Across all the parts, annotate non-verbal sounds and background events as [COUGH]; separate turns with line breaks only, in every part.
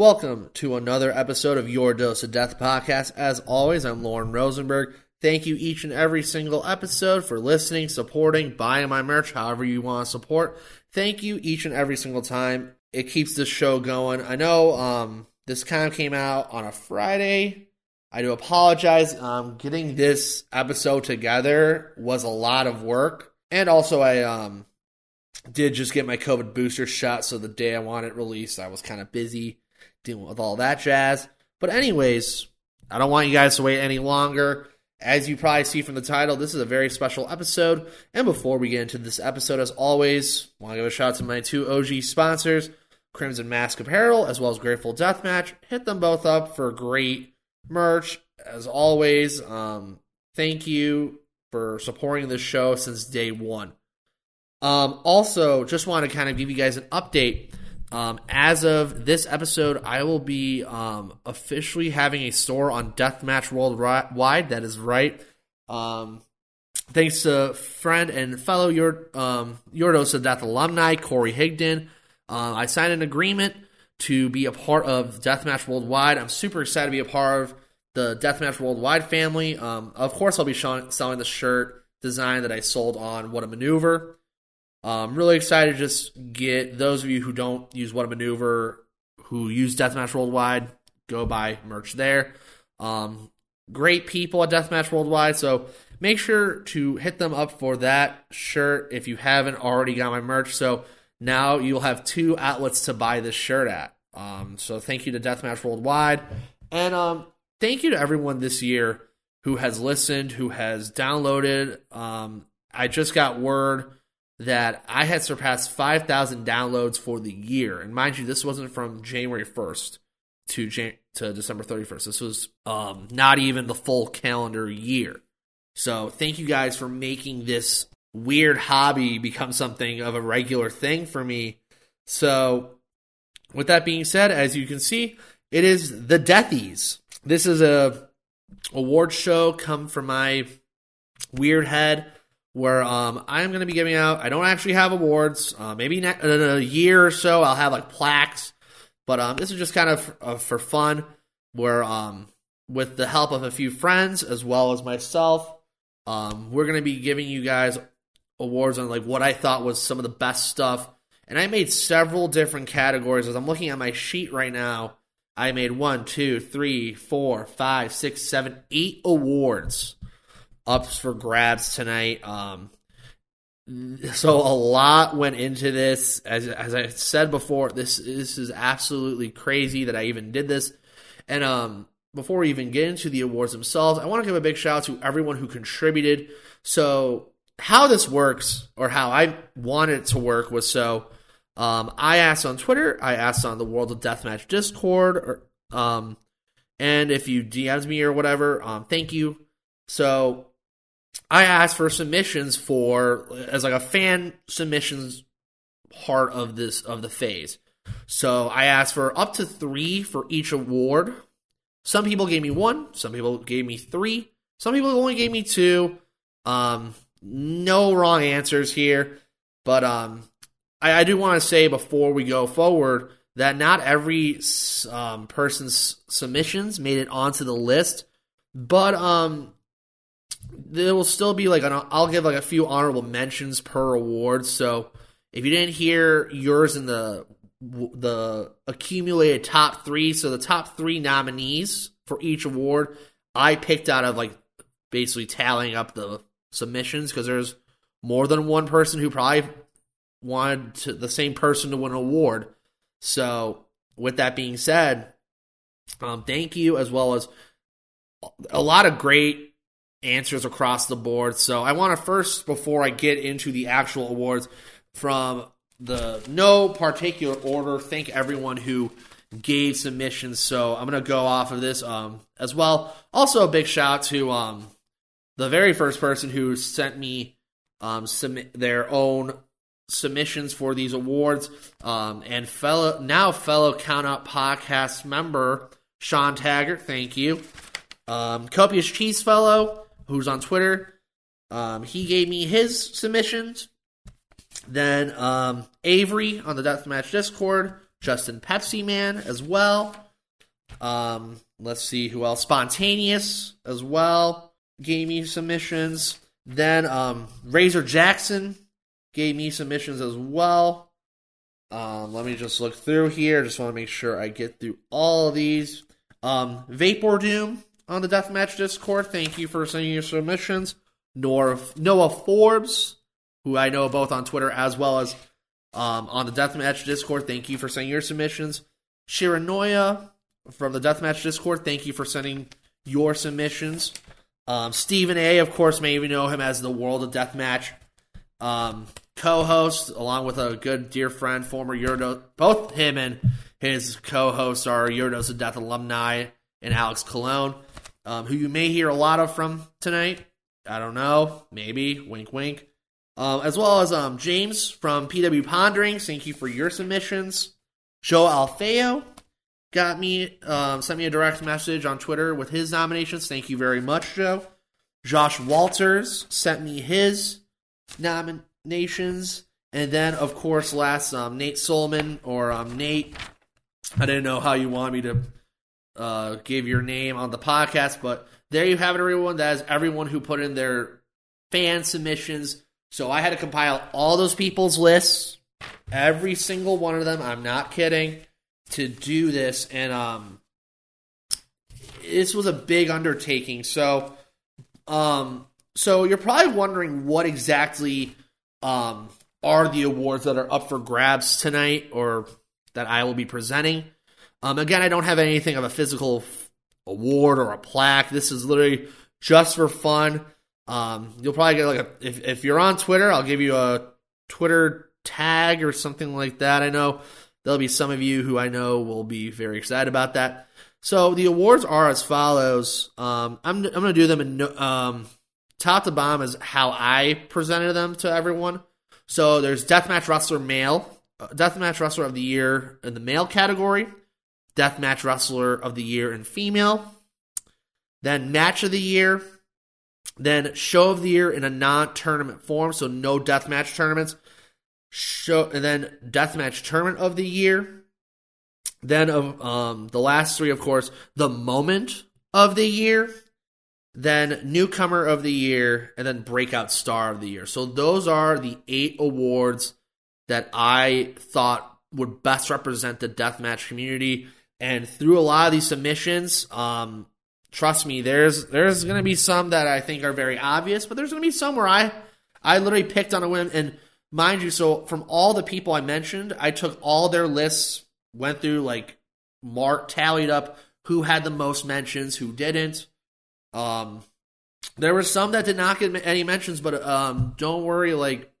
Welcome to another episode of Your Dose of Death podcast. As always, I'm Loren Rosenberg. Thank you each and every single episode for listening, supporting, buying my merch, however you want to support. Thank you each and every single time. It keeps this show going. I know um, this kind of came out on a Friday. I do apologize. Um, getting this episode together was a lot of work. And also, I um, did just get my COVID booster shot, so the day I want it released, I was kind of busy dealing with all that jazz. But anyways, I don't want you guys to wait any longer. As you probably see from the title, this is a very special episode. And before we get into this episode, as always, I want to give a shout out to my two OG sponsors, Crimson Mask Apparel, as well as Grateful Deathmatch. Hit them both up for great merch. As always, um, thank you for supporting this show since day one. Um, also, just want to kind of give you guys an update. Um, as of this episode, I will be um, officially having a store on Deathmatch Worldwide. That is right. Um, thanks to friend and fellow your um, Dose of Death alumni Corey Higdon. Uh, I signed an agreement to be a part of Deathmatch Worldwide. I'm super excited to be a part of the Deathmatch Worldwide family. Um, of course, I'll be selling the shirt design that I sold on What a Maneuver. I'm um, really excited to just get those of you who don't use What a Maneuver, who use Deathmatch Worldwide, go buy merch there. Um, great people at Deathmatch Worldwide, so make sure to hit them up for that shirt if you haven't already got my merch. So now you'll have two outlets to buy this shirt at. Um, so thank you to Deathmatch Worldwide, and um, thank you to everyone this year who has listened, who has downloaded. Um, I just got word that I had surpassed 5,000 downloads for the year. And mind you, this wasn't from January 1st to Jan- to December 31st. This was um, not even the full calendar year. So thank you guys for making this weird hobby become something of a regular thing for me. So with that being said, as you can see, it is the Deathies. This is a award show come from my weird head where um, I'm going to be giving out. I don't actually have awards. Uh, maybe ne- in a year or so, I'll have like plaques. But um, this is just kind of uh, for fun, where um, with the help of a few friends as well as myself, um, we're going to be giving you guys awards on like what I thought was some of the best stuff. And I made several different categories. As I'm looking at my sheet right now, I made one, two, three, four, five, six, seven, eight awards ups for grabs tonight. Um, so a lot went into this. As as I said before, this this is absolutely crazy that I even did this. And um, before we even get into the awards themselves, I want to give a big shout out to everyone who contributed. So how this works, or how I wanted it to work, was so um, I asked on Twitter, I asked on the World of Deathmatch Discord, or um, and if you DMs me or whatever, um, thank you. So I asked for submissions for as like a fan submissions part of this of the phase. So I asked for up to three for each award. Some people gave me one, some people gave me three, some people only gave me two. Um, no wrong answers here, but um, I, I do want to say before we go forward that not every um, person's submissions made it onto the list, but um, there will still be like an, I'll give like a few honorable mentions per award. So if you didn't hear yours in the the accumulated top three, so the top three nominees for each award, I picked out of like basically tallying up the submissions because there's more than one person who probably wanted to, the same person to win an award. So with that being said, um, thank you as well as a lot of great answers across the board. So I want to first, before I get into the actual awards, from the no particular order, thank everyone who gave submissions. So I'm gonna go off of this um, as well. Also, a big shout to um, the very first person who sent me um, submit their own submissions for these awards, um, and fellow now fellow Count up podcast member Sean Taggart. Thank you. Um, Copious Cheese Fellow, who's on Twitter, um, he gave me his submissions. Then um, Avery on the Deathmatch Discord, Justin Pepsi Man as well. Um, let's see who else. Spontaneous as well gave me submissions. Then um, Razor Jackson gave me submissions as well. Um, let me just look through here. Just want to make sure I get through all of these. Um, Vapor Doom on the Deathmatch Discord. Thank you for sending your submissions. Noah Forbes, who I know both on Twitter as well as um, on the Deathmatch Discord. Thank you for sending your submissions. Shiranoya from the Deathmatch Discord. Thank you for sending your submissions. Um, Stephen A, of course, maybe you know him as the World of Deathmatch um, co-host, along with a good dear friend, former Eurodo. Both him and his co-hosts are Your Dose of Death alumni and Alex Colon, um, who you may hear a lot of from tonight. I don't know, maybe wink, wink. Um, as well as um, James from PW Ponderings. Thank you for your submissions. Joe Alfeo got me um, sent me a direct message on Twitter with his nominations. Thank you very much, Joe. Josh Walters sent me his nominations, and then of course last um, Nate Solomon or um, Nate. I didn't know how you want me to uh, give your name on the podcast, but there you have it, everyone. That is everyone who put in their fan submissions. So I had to compile all those people's lists, every single one of them. I'm not kidding. To do this, and um, this was a big undertaking. So, um, so you're probably wondering what exactly um are the awards that are up for grabs tonight, or that I will be presenting. Um, again, I don't have anything of a physical award or a plaque. This is literally just for fun. Um, you'll probably get like a if if you're on Twitter, I'll give you a Twitter tag or something like that. I know there'll be some of you who I know will be very excited about that. So the awards are as follows. Um, I'm I'm gonna do them in um, top to bottom is how I presented them to everyone. So there's Deathmatch Wrestler Male, uh, Deathmatch Wrestler of the Year in the male category, Deathmatch Wrestler of the Year in female, then Match of the Year, then Show of the Year in a non-tournament form, so no deathmatch tournaments. Show and then Deathmatch Tournament of the Year. Then of um, the last three, of course, the Moment of the Year, then Newcomer of the Year, and then Breakout Star of the Year. So those are the eight awards that I thought would best represent the deathmatch community. And through a lot of these submissions, um, trust me, there's there's gonna be some that I think are very obvious, but there's gonna be some where I I literally picked on a whim. And mind you, so from all the people I mentioned, I took all their lists, went through like mark tallied up who had the most mentions, who didn't. Um, there were some that did not get any mentions, but um, don't worry. Like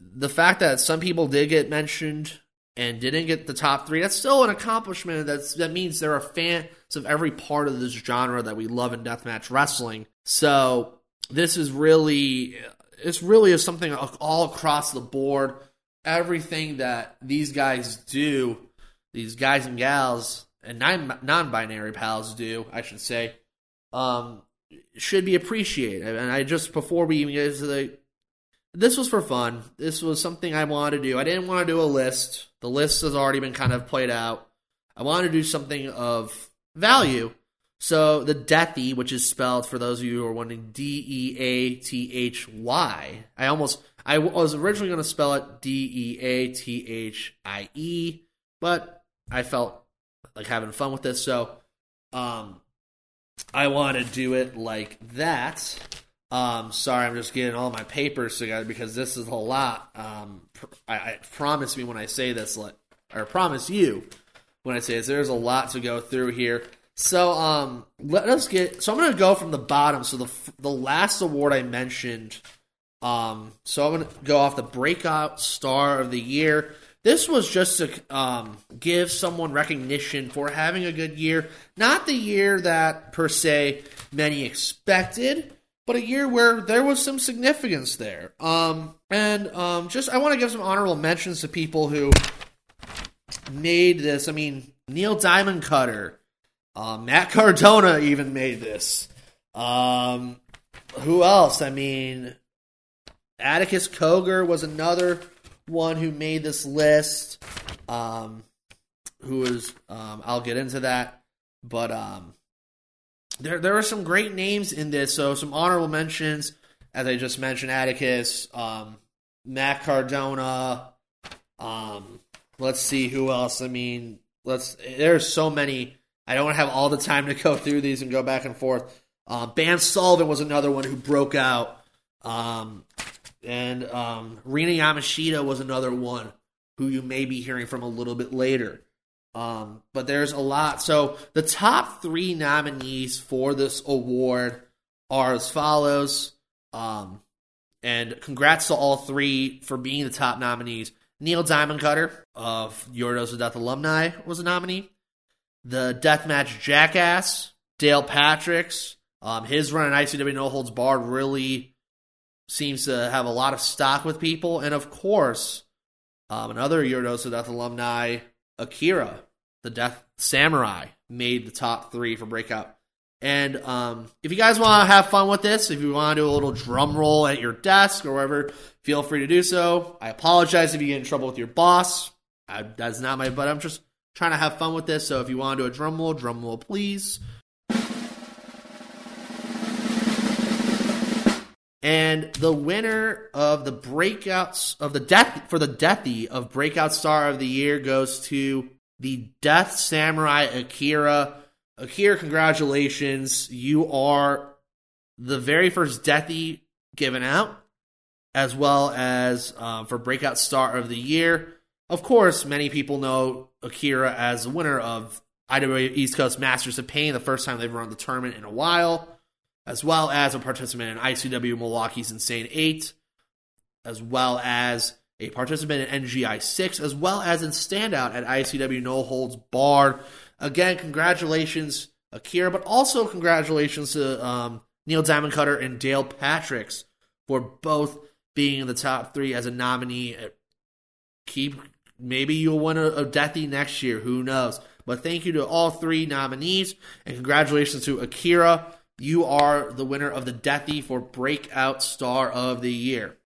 the fact that some people did get mentioned and didn't get the top three, that's still an accomplishment. That's that means there are fans of every part of this genre that we love in deathmatch wrestling. So this is really, it's really is something all across the board. Everything that these guys do, these guys and gals and non-binary pals do, I should say, um, should be appreciated. And I just before we even get to the, this was for fun. This was something I wanted to do. I didn't want to do a list. The list has already been kind of played out. I wanted to do something of value. So the Deathy, which is spelled for those of you who are wondering, D E A T H Y. I almost I was originally going to spell it D E A T H I E, but I felt like having fun with this, so um, I want to do it like that. Um, sorry, I'm just getting all my papers together because this is a lot. Um, I, I promise me when I say this, or promise you when I say this, there's a lot to go through here. So, um, let us get. So I'm gonna go from the bottom. So the the last award I mentioned. Um, so I'm gonna go off the breakout star of the year. this was just to um, give someone recognition for having a good year. Not the year that, per se, many expected, but a year where there was some significance there. Um, and um, just, I want to give some honorable mentions to people who made this. I mean, Neil Diamond Cutter, uh, Matt Cardona even made this. Um, who else? I mean, Atticus Cogar was another one who made this list. Um, who was um, I'll get into that, but um, there there are some great names in this. So some honorable mentions, as I just mentioned, Atticus, um, Matt Cardona. Um, let's see who else. I mean, let's. There's so many. I don't have all the time to go [LAUGHS] through these and go back and forth. Uh, Ban Sullivan was another one who broke out. Um, and um, Rina Yamashita was another one who you may be hearing from a little bit later. Um, but there's a lot. So the top three nominees for this award are as follows. Um, and congrats to all three for being the top nominees. Neil Diamond Cutter of Your Dose of Death alumni was a nominee. The Deathmatch Jackass, Dale Patricks. Um, his run in ICW No Holds Barred really seems to have a lot of stock with people. And of course, um, another Your Dose of Death alumni, Akira, the Death Samurai, made the top three for Breakout. And um, if you guys want to have fun with this, if you want to do a little drum roll at your desk or wherever, feel free to do so. I apologize if you get in trouble with your boss. I, that's not my, but I'm just trying to have fun with this. So if you want to do a drum roll, drum roll, please. And the winner of the breakouts of the death for the deathy of breakout star of the year goes to the Death Samurai Akira. Akira, congratulations. You are the very first deathy given out, as well as um, for breakout star of the year. Of course, many people know Akira as the winner of IWA East Coast Masters of Pain, the first time they've run the tournament in a while as well as a participant in ICW Milwaukee's Insane 8, as well as a participant in NGI 6, as well as in standout at ICW No Holds Barred. Again, congratulations, Akira, but also congratulations to um, Neil Diamond Cutter and Dale Patricks for both being in the top three as a nominee. Keep maybe you'll win a, a Deathy next year. Who knows? But thank you to all three nominees, and congratulations to Akira you are the winner of the Deathy for Breakout Star of the Year.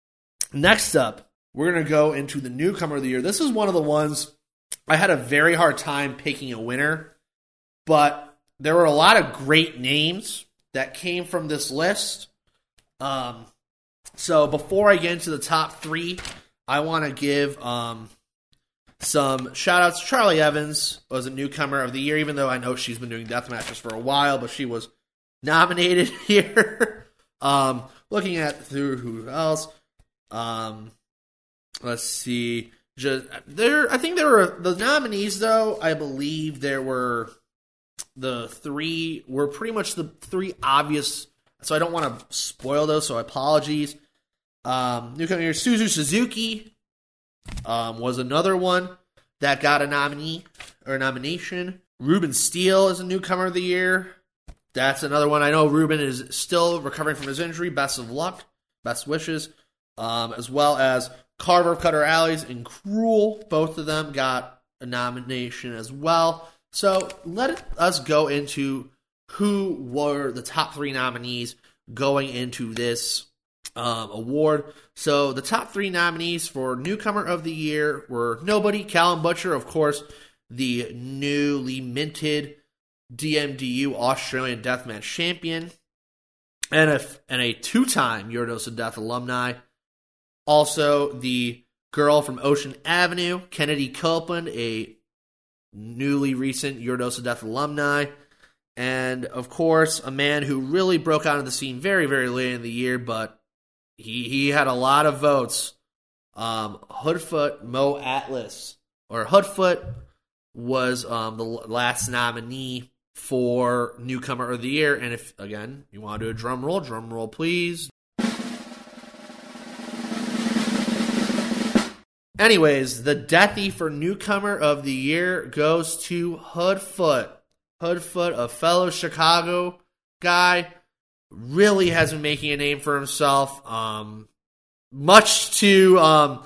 Next up, we're going to go into the newcomer of the year. This is one of the ones I had a very hard time picking a winner, but there were a lot of great names that came from this list. Um, so before I get into the top three, I want to give um, some shout outs. Charli Evans was a newcomer of the year, even though I know she's been doing death matches for a while, but she was nominated [LAUGHS] here. um, looking at through who else. Um, let's see. Just there, I think there were the nominees though. I believe there were the three were pretty much the three obvious. So I don't want to spoil those. So apologies. Um, newcomer here, Suzu Suzuki, um, was another one that got a nominee or a nomination. Ruben Steele is a newcomer of the year. That's another one. I know Ruben is still recovering from his injury. Best of luck. Best wishes. Um, as well as Carver Cutter Alleys and Cruel. Both of them got a nomination as well. So let us go into who were the top three nominees going into this um, award. So the top three nominees for Newcomer of the Year were Nobody, Callum Butcher, of course, the newly minted DMDU Australian Deathmatch champion, and a, and a two time Your Dose of Death alumni. Also, the girl from Ocean Avenue, Kennedy Copeland, a newly recent Your Dose of Death alumni. And of course, a man who really broke out of the scene very, very late in the year, but he, he had a lot of votes. Um, Hoodfoot Mo Atlas, or Hoodfoot was um, the last nominee for newcomer of the year. And if again you want to do a drum roll, drum roll please. Anyways, the deathy for newcomer of the year goes to Hoodfoot. Hoodfoot, a fellow Chicago guy, really has been making a name for himself. Um, much to um,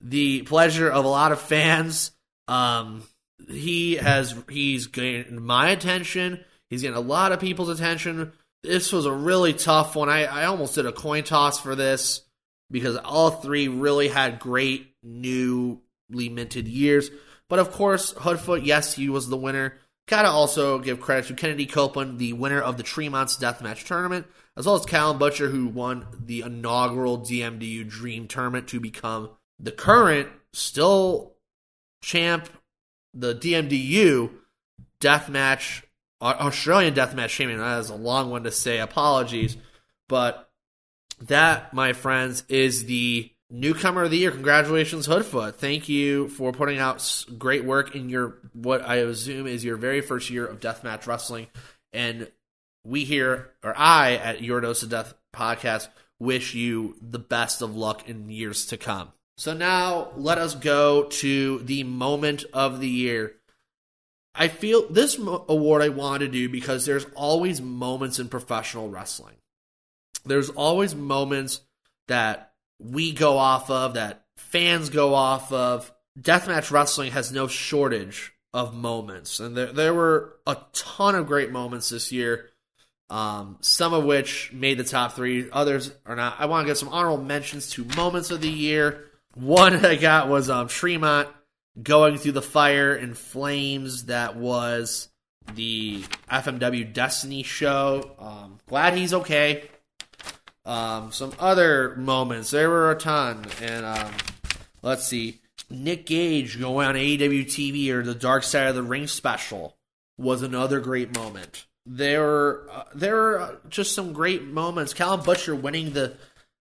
the pleasure of a lot of fans. Um, he has he's gained my attention. He's getting a lot of people's attention. This was a really tough one. I, I almost did a coin toss for this because all three really had great newly minted years. But of course, Hoodfoot, yes, he was the winner. Gotta also give credit to Kennedy Copeland, the winner of the Tremont's Deathmatch Tournament, as well as Callum Butcher, who won the inaugural DMDU Dream Tournament to become the current, still champ, the DMDU Deathmatch, Australian Deathmatch champion. That is a long one to say. Apologies. But that, my friends, is the newcomer of the year. Congratulations, Hoodfoot. Thank you for putting out great work in your what I assume is your very first year of deathmatch wrestling. And we here, or I at Your Dose of Death podcast, wish you the best of luck in years to come. So now let us go to the moment of the year. I feel this award I want to do because there's always moments in professional wrestling. There's always moments that we go off of, that fans go off of. Deathmatch wrestling has no shortage of moments, and there there were a ton of great moments this year. Um, some of which made the top three, others are not. I want to get some honorable mentions to moments of the year. One I got was um, Tremont going through the fire and flames that was the FMW Destiny show. Um, glad he's okay. Um, some other moments. There were a ton. And um, let's see. Nick Gage going on AEW TV or the Dark Side of the Ring special was another great moment. There uh, there were just some great moments. Callum Butcher winning the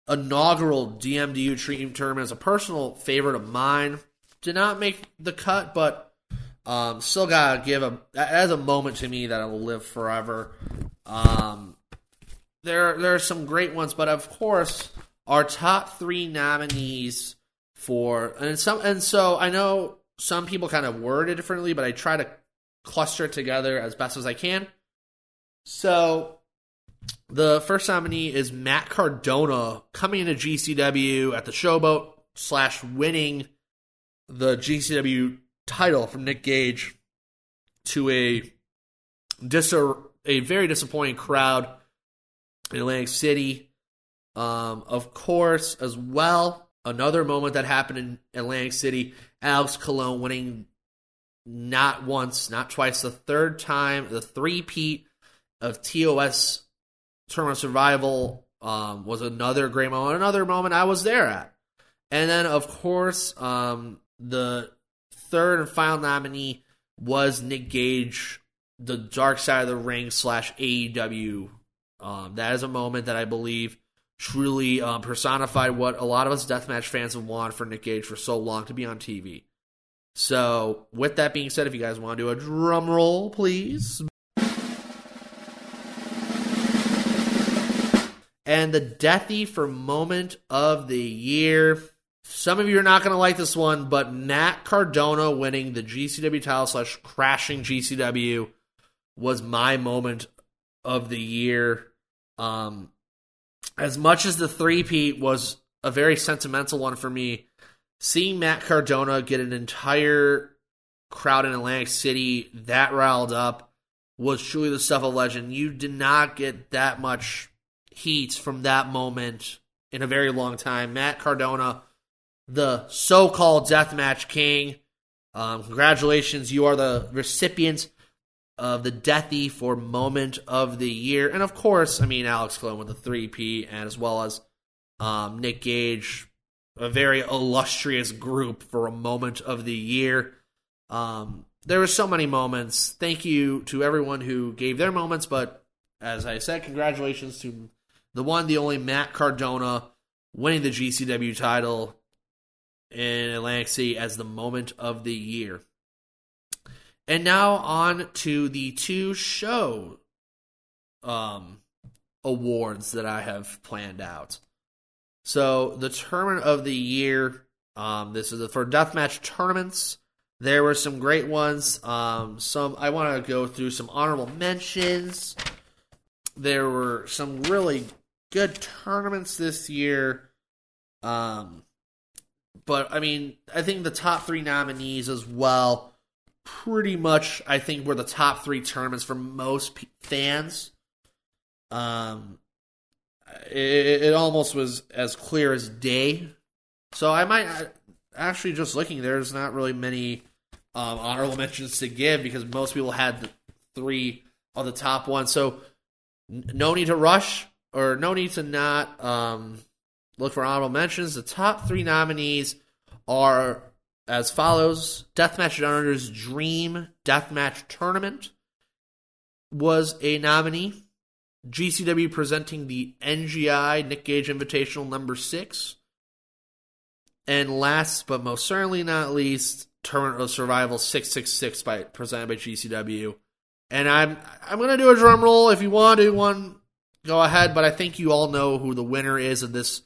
inaugural DMDU Dream Tournament is a personal favorite of mine. Did not make the cut, but um, still gotta give a as a moment to me that I will live forever. Um, there there are some great ones, but of course, our top three nominees for and some and so I know some people kind of word it differently, but I try to cluster it together as best as I can. So the first nominee is Matt Cardona coming into GCW at the Showboat slash winning the GCW title from Nick Gage to a dis- a very disappointing crowd in Atlantic City. Um, of course, as well, another moment that happened in Atlantic City, Alex Colon winning not once, not twice, the third time, the three-peat of TOS Tournament Survival um, was another great moment, another moment I was there at. And then, of course, um, the third and final nominee was Nick Gage, the Dark Side of the Ring slash AEW um, that is a moment that I believe truly um, personified what a lot of us deathmatch fans have wanted for Nick Gage for so long to be on TV. So, with that being said, if you guys want to do a drum roll, please. And the deathy for moment of the year. Some of you are not going to like this one, but Matt Cardona winning the GCW title slash crashing GCW was my moment of the year. Um, as much as the three-peat was a very sentimental one for me, seeing Matt Cardona get an entire crowd in Atlantic City that riled up was truly the stuff of legend. You did not get that much heat from that moment in a very long time. Matt Cardona, the so-called deathmatch king. Um, congratulations, you are the recipient of the Deathy for Moment of the Year. And of course, I mean, Alex Colon with the three-peat, and as well as um, Nick Gage, a very illustrious group for a Moment of the Year. Um, there were so many moments. Thank you to everyone who gave their moments, but as I said, congratulations to the one, the only Matt Cardona winning the GCW title in Atlantic City as the moment of the year. And now on to the two show um, awards that I have planned out. So the tournament of the year, Um, this is for deathmatch tournaments. There were some great ones. Um, some I want to go through some honorable mentions. There were some really good tournaments this year. Um, but I mean, I think the top three nominees as well, pretty much, I think were the top three tournaments for most p- fans. Um, it, it almost was as clear as day. So I might actually just looking. There's not really many um, honorable mentions to give because most people had the three of the top ones. So no need to rush or no need to not um, look for honorable mentions. The top three nominees are as follows: Deathmatch Downers Dream Deathmatch Tournament was a nominee. GCW presenting the NGI Nick Gage Invitational number six. And last but most certainly not least, Tournament of Survival 666 by presented by GCW. And I'm I'm gonna do a drum roll. If you want to one, go ahead, but I think you all know who the winner is of this.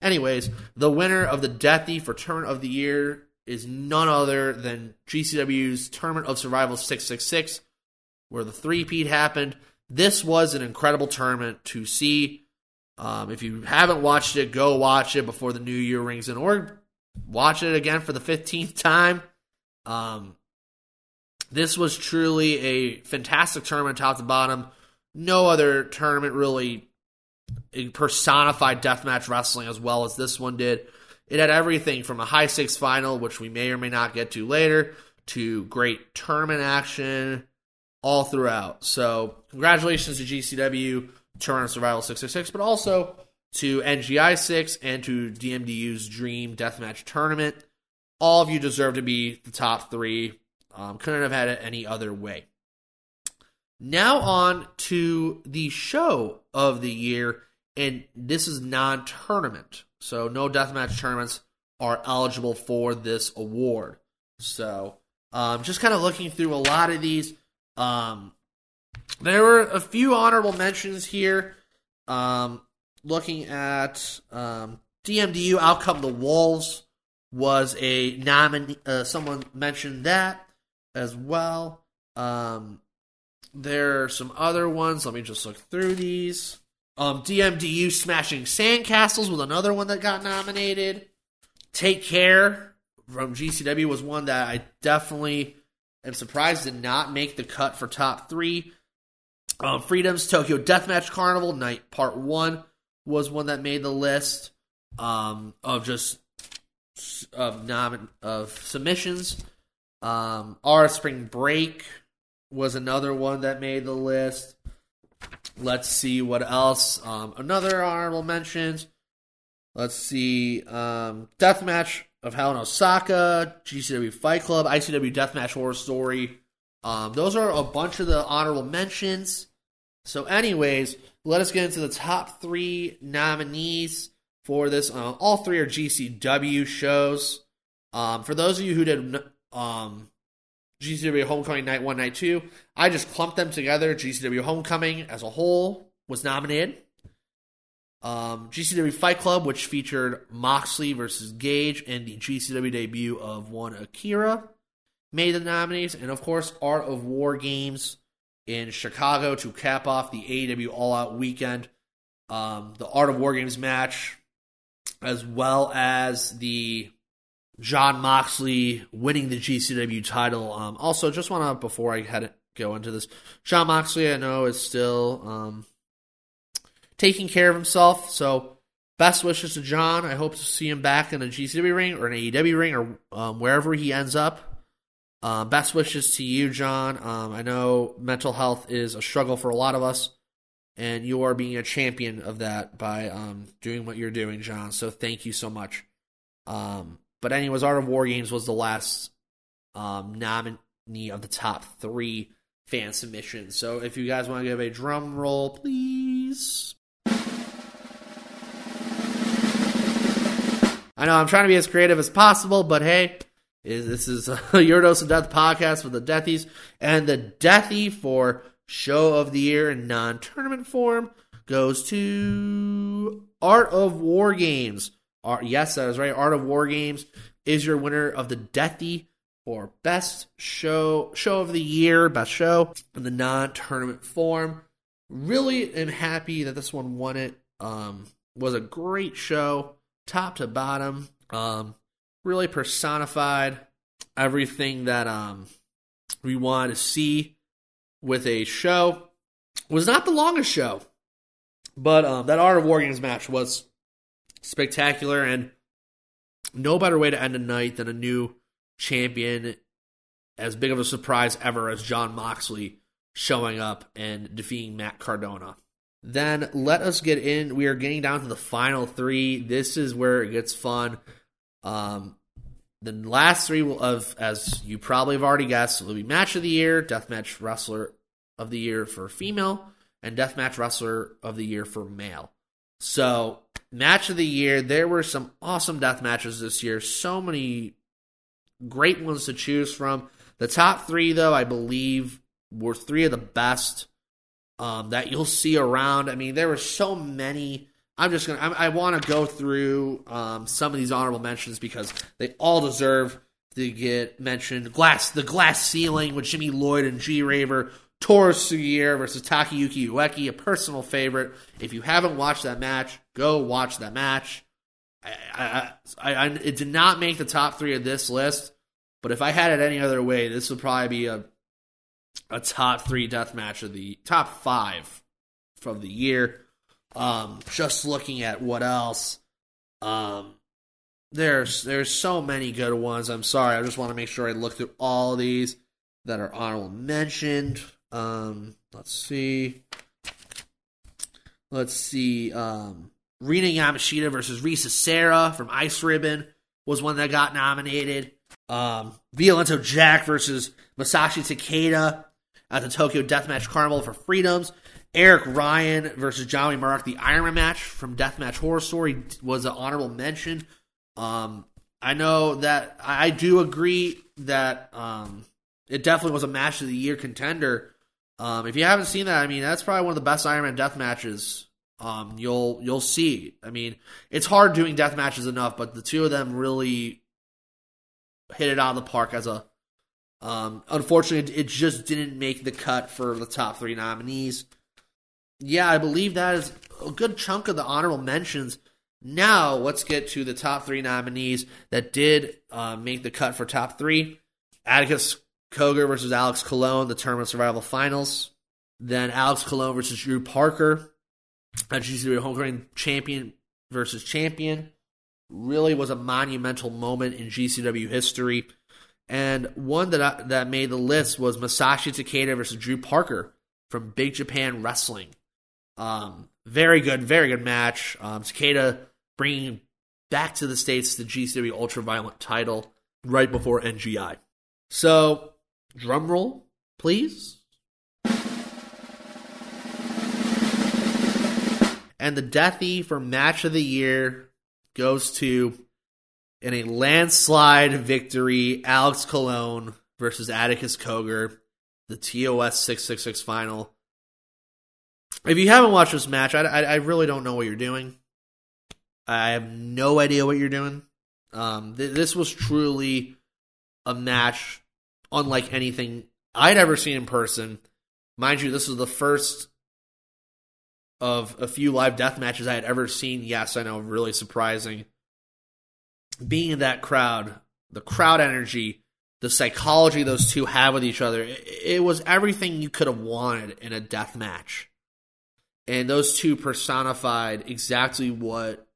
Anyways, the winner of the Deathy for Tournament of the Year is none other than GCW's Tournament of Survival 666, where the three-peat happened. This was an incredible tournament to see. Um, if you haven't watched it, go watch it before the new year rings in, or watch it again for the 15th time. Um, this was truly a fantastic tournament, top to bottom. No other tournament really personified deathmatch wrestling as well as this one did. It had everything from a high stakes final, which we may or may not get to later, to great tournament action all throughout. So, congratulations to GCW, Tournament Survival 666, but also to NGI 6 and to DMDU's Dream Deathmatch Tournament. All of you deserve to be the top three. Um, couldn't have had it any other way. Now, on to the show of the year, and this is non tournament. So no deathmatch tournaments are eligible for this award. So um, just kind of looking through a lot of these. Um, there were a few honorable mentions here. Um, looking at um, DMDU, Outcome the Wolves was a nominee. Uh, someone mentioned that as well. Um, there are some other ones. Let me just look through these. Um, DMDU smashing sandcastles was another one that got nominated. Take care from GCW was one that I definitely am surprised did not make the cut for top three. Um, Freedom's Tokyo Deathmatch Carnival Night Part One was one that made the list um, of just of nom- of submissions. Um, our Spring Break was another one that made the list. Let's see what else. Um, another honorable mentions. Let's see. Um, Deathmatch of Hell in Osaka, GCW Fight Club, ICW Deathmatch Horror Story. Um, those are a bunch of the honorable mentions. So, anyways, let us get into the top three nominees for this. Uh, all three are GCW shows. Um, for those of you who did um, GCW Homecoming Night 1, Night 2. I just clumped them together. GCW Homecoming as a whole was nominated. Um, GCW Fight Club, which featured Moxley versus Gage and the GCW debut of one Akira, made the nominees. And of course, Art of War Games in Chicago to cap off the AEW All Out weekend. Um, the Art of War Games match, as well as the Jon Moxley winning the GCW title. Um, also, just want to before I to go into this, Jon Moxley I know is still um, taking care of himself. So best wishes to Jon. I hope to see him back in a GCW ring or an AEW ring or um, wherever he ends up. Um, best wishes to you, Jon. Um, I know mental health is a struggle for a lot of us, and you are being a champion of that by um, doing what you're doing, Jon. So thank you so much. Um, but anyways, Art of War Games was the last um, nominee of the top three fan submissions. So if you guys want to give a drum roll, please. I know I'm trying to be as creative as possible, but hey, this is [LAUGHS] Your Dose of Death podcast for the Deathies. And the Deathy for Show of the Year in non tournament form goes to Art of War Games. Art, yes, that is right. Art of War Games is your winner of the Deathy for best show show of the year, best show in the non-tournament form. Really am happy that this one won it. Um, was a great show, top to bottom. Um, really personified everything that um we wanted to see with a show. Was not the longest show, but um, that Art of War Games match was spectacular, and no better way to end a night than a new champion, as big of a surprise ever as Jon Moxley showing up and defeating Matt Cardona. Then let us get in. We are getting down to the final three. This is where it gets fun. Um, the last three will of as you probably have already guessed will be match of the year, deathmatch wrestler of the year for female, and deathmatch wrestler of the year for male. So match of the year, there were some awesome death matches this year. So many great ones to choose from. The top three, though, I believe were three of the best um, that you'll see around. I mean, there were so many. I'm just gonna. I, I want to go through um, some of these honorable mentions because they all deserve to get mentioned. Glass, the glass ceiling with Jimmy Lloyd and G Raver. Toru Sugiura versus Takayuki Ueki, a personal favorite. If you haven't watched that match, go watch that match. I, I, I, it did not make the top three of this list, but if I had it any other way, this would probably be a a top three death match of the top five from the year. Um, just looking at what else, um, there's there's so many good ones. I'm sorry, I just want to make sure I look through all these that are honorable mentioned. Um, let's see, let's see. Um, Rina Yamashita versus Risa Sera from Ice Ribbon was one that got nominated. Um, Violento Jack versus Masashi Takeda at the Tokyo Deathmatch Carnival for Freedoms. Eric Ryan versus Johnny Murdoch, the Ironman match from Deathmatch Horror Story was an honorable mention. Um, I know that I do agree that um, it definitely was a match of the year contender. Um, if you haven't seen that, I mean that's probably one of the best Ironman death matches um, you'll you'll see. I mean, it's hard doing death matches enough, but the two of them really hit it out of the park as a um, unfortunately, it just didn't make the cut for the top three nominees. Yeah, I believe that is a good chunk of the honorable mentions. Now, let's get to the top three nominees that did uh, make the cut for top three. Atticus Cogar versus Alex Colon, the Tournament Survival Finals. Then Alex Colon versus Drew Parker, a GCW Homecoming Champion versus Champion. Really was a monumental moment in GCW history. And one that I, that made the list was Masashi Takeda versus Drew Parker from Big Japan Wrestling. Um, very good, very good match. Um, Takeda bringing back to the states the GCW Ultraviolent title right before NGI. So, drum roll, please. And the Deathy for match of the year goes to in a landslide victory, Alex Colon versus Atticus Cogar, the TOS 666 final. If you haven't watched this match, I, I, I, really don't know what you're doing. I have no idea what you're doing. Um, th- this was truly a match unlike anything I'd ever seen in person. Mind you, this was the first of a few live death matches I had ever seen. Yes, I know, really surprising being in that crowd, the crowd energy, the psychology those two have with each other, it, was everything you could have wanted in a death match. And those two personified exactly what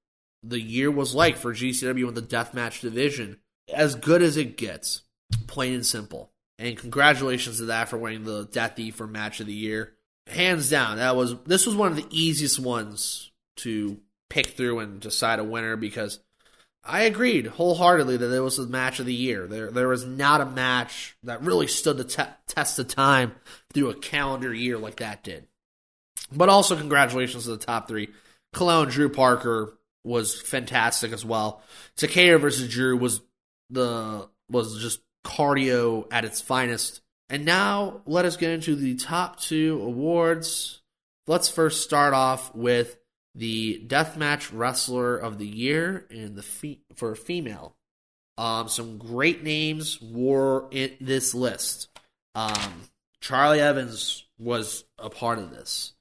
the year was like for GCW in the deathmatch division. As good as it gets, plain and simple. And congratulations to that for winning the Deathy for match of the year. Hands down, that was this was one of the easiest ones to pick through and decide a winner because I agreed wholeheartedly that it was the match of the year. There, there was not a match that really stood the te- test of time through a calendar year like that did. But also, congratulations to the top three. Colon Drew Parker was fantastic as well. Takeda versus Drew was the was just cardio at its finest. And now let us get into the top two awards. let's first start off with the deathmatch wrestler of the year in the fe- for female. Um, some great names were in this list. Um, Charli Evans was a part of this.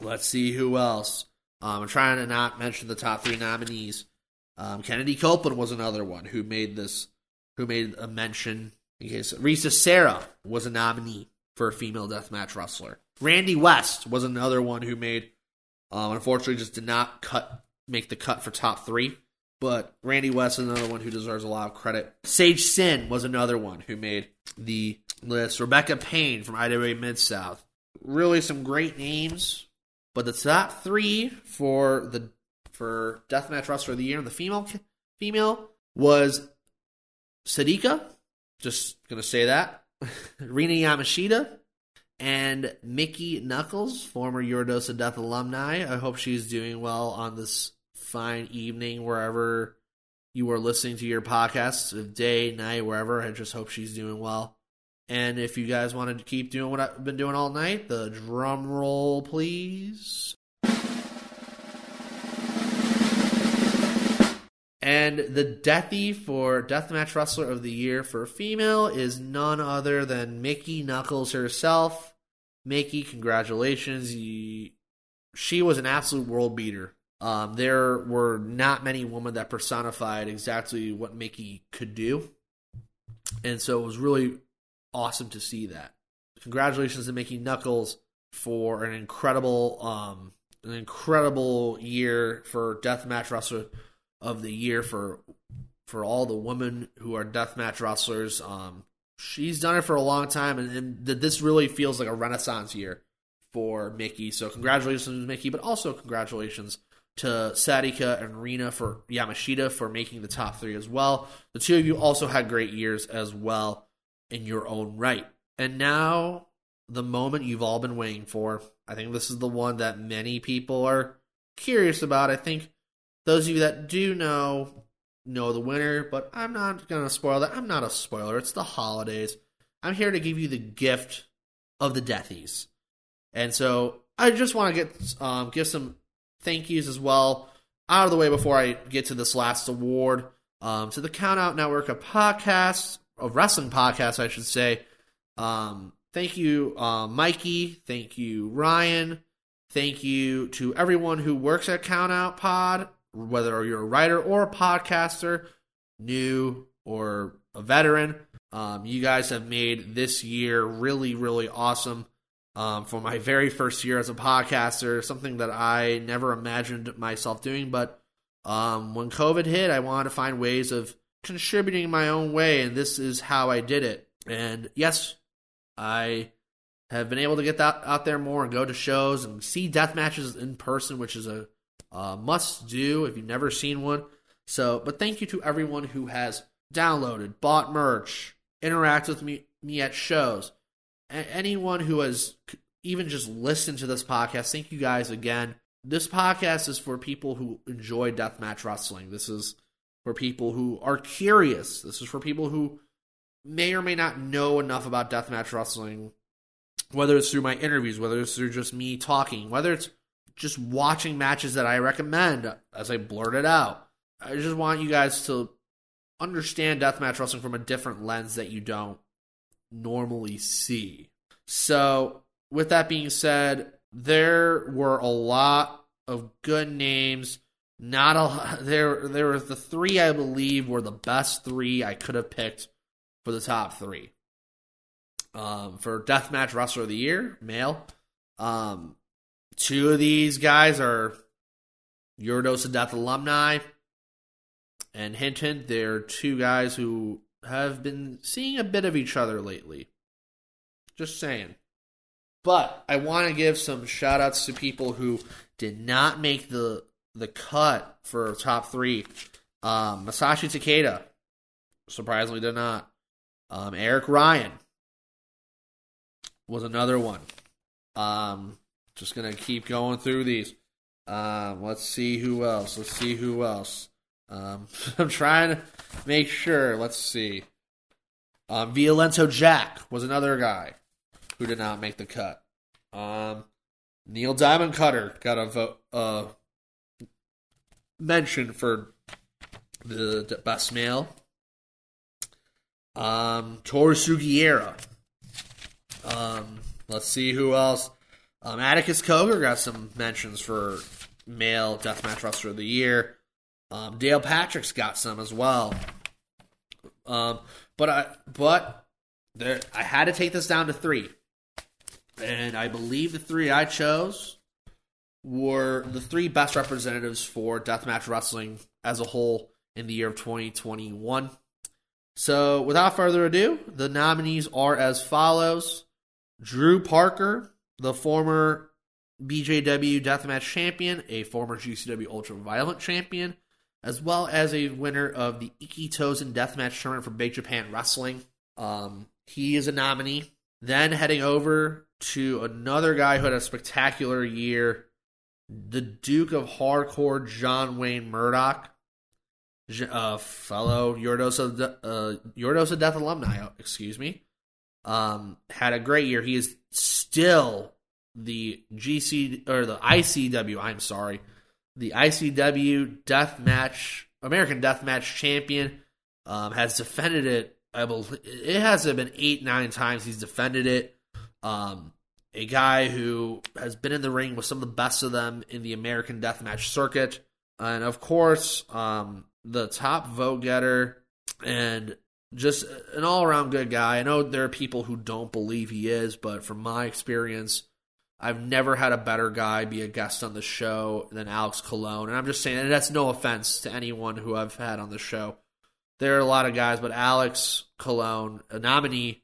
Let's see who else. Um, I'm trying to not mention the top three nominees. Um, Kennedy Copeland was another one who made this, who made a mention. Case Risa Sera was a nominee for a female deathmatch wrestler. Randy West was another one who made, um, unfortunately, just did not cut make the cut for top three. But Randy West is another one who deserves a lot of credit. Sage Sin was another one who made the list. Rebecca Payne from IWA Mid South. Really some great names. But the top three for the for Deathmatch Wrestler of the Year the female female was Sadika. Just gonna say that. [LAUGHS] Rina Yamashita and Mickie Knuckles, former Your Dose of Death alumni. I hope she's doing well on this fine evening wherever you are listening to your podcast, day, night, wherever. I just hope she's doing well. And if you guys wanted to keep doing what I've been doing all night, the drum roll, please. And the Deathy for Deathmatch Wrestler of the Year for female is none other than Mickie Knuckles herself. Mickie, congratulations. She was an absolute world beater. Um, there were not many women that personified exactly what Mickie could do. And so it was really awesome to see that. Congratulations to Mickie Knuckles for an incredible um, an incredible year for Deathmatch Wrestler of the Year for for all the women who are deathmatch wrestlers. Um, she's done it for a long time, and, and this really feels like a renaissance year for Mickie. So congratulations, Mickie, but also congratulations to Sadika and Rina for Yamashita for making the top three as well. The two of you also had great years as well in your own right. And now, the moment you've all been waiting for. I think this is the one that many people are curious about. I think those of you that do know know the winner, but I'm not going to spoil that. I'm not a spoiler. It's the holidays. I'm here to give you the gift of the Deathies. And so I just want to get um, give some thank yous as well out of the way before I get to this last award. Um, to the Count Out Network of podcasts, of wrestling podcasts, I should say. Um, thank you, uh, Mikey. Thank you, Ryan. Thank you to everyone who works at Count Out Pod, whether you're a writer or a podcaster, new or a veteran. Um, you guys have made this year really, really awesome um, for my very first year as a podcaster, something that I never imagined myself doing. But um, when COVID hit, I wanted to find ways of contributing my own way, and this is how I did it. And yes, I have been able to get that out there more and go to shows and see death matches in person, which is a, a must do if you've never seen one. So, but thank you to everyone who has downloaded, bought merch, interacted with me, me at shows anyone who has even just listened to this podcast, thank you guys again. This podcast is for people who enjoy deathmatch wrestling. This is for people who are curious. This is for people who may or may not know enough about deathmatch wrestling, whether it's through my interviews, whether it's through just me talking, whether it's just watching matches that I recommend as I blurt it out. I just want you guys to understand deathmatch wrestling from a different lens that you don't normally see. So, with that being said, there were a lot of good names. Not a [LAUGHS] there. There were the three I believe were the best three I could have picked for the top three. Um, for deathmatch wrestler of the year, male. Um, two of these guys are Your Dose of Death alumni, and hint hint, they're two guys who have been seeing a bit of each other lately. Just saying. But I want to give some shout outs to people who did not make the the cut for top three. Um, Masashi Takeda surprisingly did not. Um, Eric Ryan was another one. Um, just gonna keep going through these. Um, let's see who else. Let's see who else. Um, [LAUGHS] I'm trying to make sure. Let's see. Um, Violento Jack was another guy who did not make the cut. Um, Neil Diamond Cutter got a vote, uh, mention for the, best male. Um, Toru Sugiura. Um, let's see who else. Um, Atticus Cogar got some mentions for male deathmatch wrestler of the year. Um, Dale Patricks got some as well. Um, but I but there I had to take this down to three, and I believe the three I chose were the three best representatives for deathmatch wrestling as a whole in the year of 2021. So, without further ado, the nominees are as follows Drew Parker, the former BJW Deathmatch champion, a former GCW Ultra Violent champion, as well as a winner of the Ikkitousen Deathmatch tournament for Big Japan Wrestling. Um, he is a nominee. Then heading over to another guy who had a spectacular year, the Duke of Hardcore, John Wayne Murdoch, uh, fellow Yordosa, uh, Your Dose of Death alumni, excuse me, um, had a great year. He is still the GC or the ICW. I'm sorry, the ICW Death Match American Death Match champion. Um, has defended it. I believe it has been eight nine times he's defended it. Um, a guy who has been in the ring with some of the best of them in the American Death Match circuit, and of course, um, the top vote getter and just an all around good guy. I know there are people who don't believe he is, but from my experience, I've never had a better guy be a guest on the show than Alex Colon. And I'm just saying, and that's no offense to anyone who I've had on the show. There are a lot of guys, but Alex Colon, a nominee,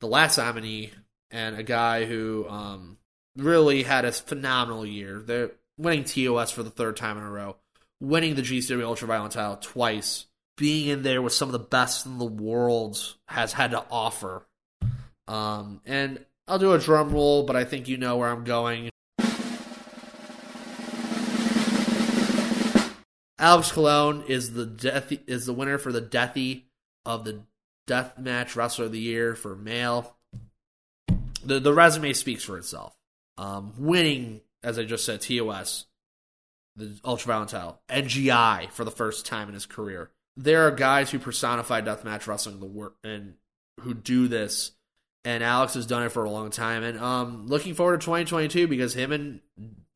the last nominee, and a guy who um, really had a phenomenal year. They're winning TOS for the third time in a row, winning the GCW Ultraviolent title twice, being in there with some of the best in the world has had to offer. Um, and I'll do a drum roll, but I think you know where I'm going. Alex Colon is the death is the winner for the Deathy of the Death Match Wrestler of the Year for male. The the resume speaks for itself. Um, winning, as I just said, TOS, the Ultraviolent title, NGI for the first time in his career. There are guys who personify deathmatch wrestling the work and who do this and Alex has done it for a long time. And um, looking forward to 2022 because him and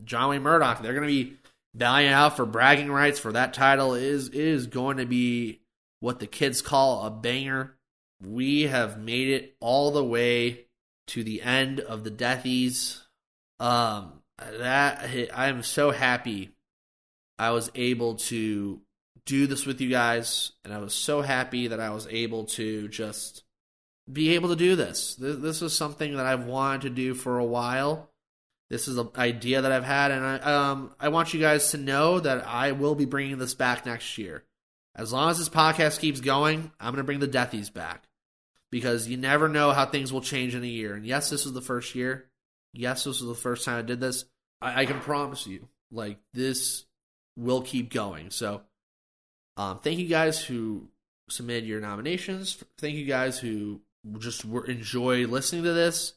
John Wayne Murdoch, they're going to be battling out for bragging rights for that title. is is going to be what the kids call a banger. We have made it all the way to the end of the Deathies. Um, that I am so happy I was able to do this with you guys, and I was so happy that I was able to just be able to do this. This is something that I've wanted to do for a while. This is an idea that I've had, and I um I want you guys to know that I will be bringing this back next year. As long as this podcast keeps going, I'm going to bring the Deathies back because you never know how things will change in a year. And yes, this is the first year. Yes, this was the first time I did this. I, I can promise you, like this will keep going. So, um, thank you guys who submitted your nominations. Thank you guys who just were, enjoy listening to this.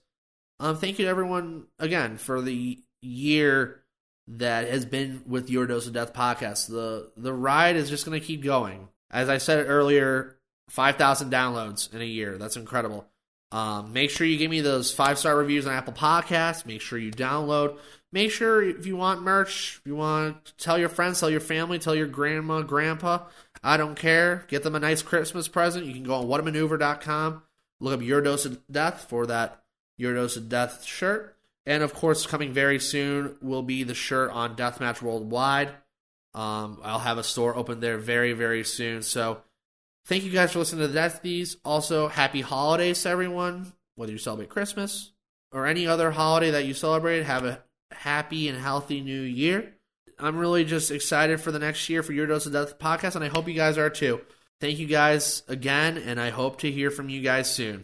Um, thank you to everyone again for the year that has been with Your Dose of Death podcast. The the ride is just going to keep going. As I said earlier, five thousand downloads in a year. That's incredible. Um, make sure you give me those five star reviews on Apple Podcasts. Make sure you download. Make sure if you want merch, if you want to tell your friends, tell your family, tell your grandma, grandpa. I don't care. Get them a nice Christmas present. You can go on whatamaneuver.com Look up Your Dose of Death for that Your Dose of Death shirt. And of course, coming very soon will be the shirt on Deathmatch Worldwide. Um, I'll have a store open there very, very soon. So thank you guys for listening to Deathies. Also, happy holidays to everyone, whether you celebrate Christmas or any other holiday that you celebrate. Have a happy and healthy new year. I'm really just excited for the next year for Your Dose of Death podcast, and I hope you guys are too. Thank you guys again, and I hope to hear from you guys soon.